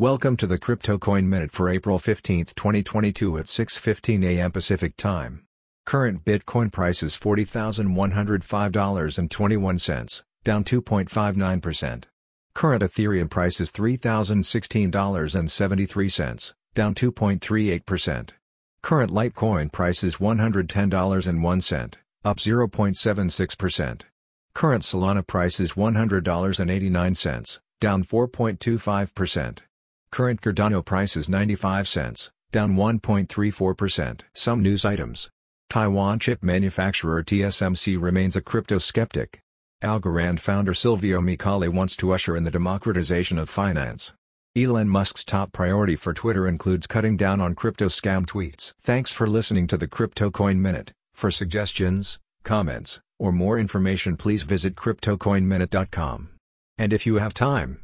Welcome to the Crypto Coin Minute for April 15, 2022 at 6:15 a.m. Pacific Time. Current Bitcoin price is $40,105.21, down 2.59%. Current Ethereum price is $3,016.73, down 2.38%. Current Litecoin price is $110.01, up 0.76%. Current Solana price is $100.89, down 4.25%. Current Cardano price is 95 cents, down 1.34%. Some news items. Taiwan chip manufacturer TSMC remains a crypto skeptic. Algorand founder Silvio Micali wants to usher in the democratization of finance. Elon Musk's top priority for Twitter includes cutting down on crypto scam tweets. Thanks for listening to the Crypto Coin Minute. For suggestions, comments, or more information please visit cryptocoinminute.com. And if you have time,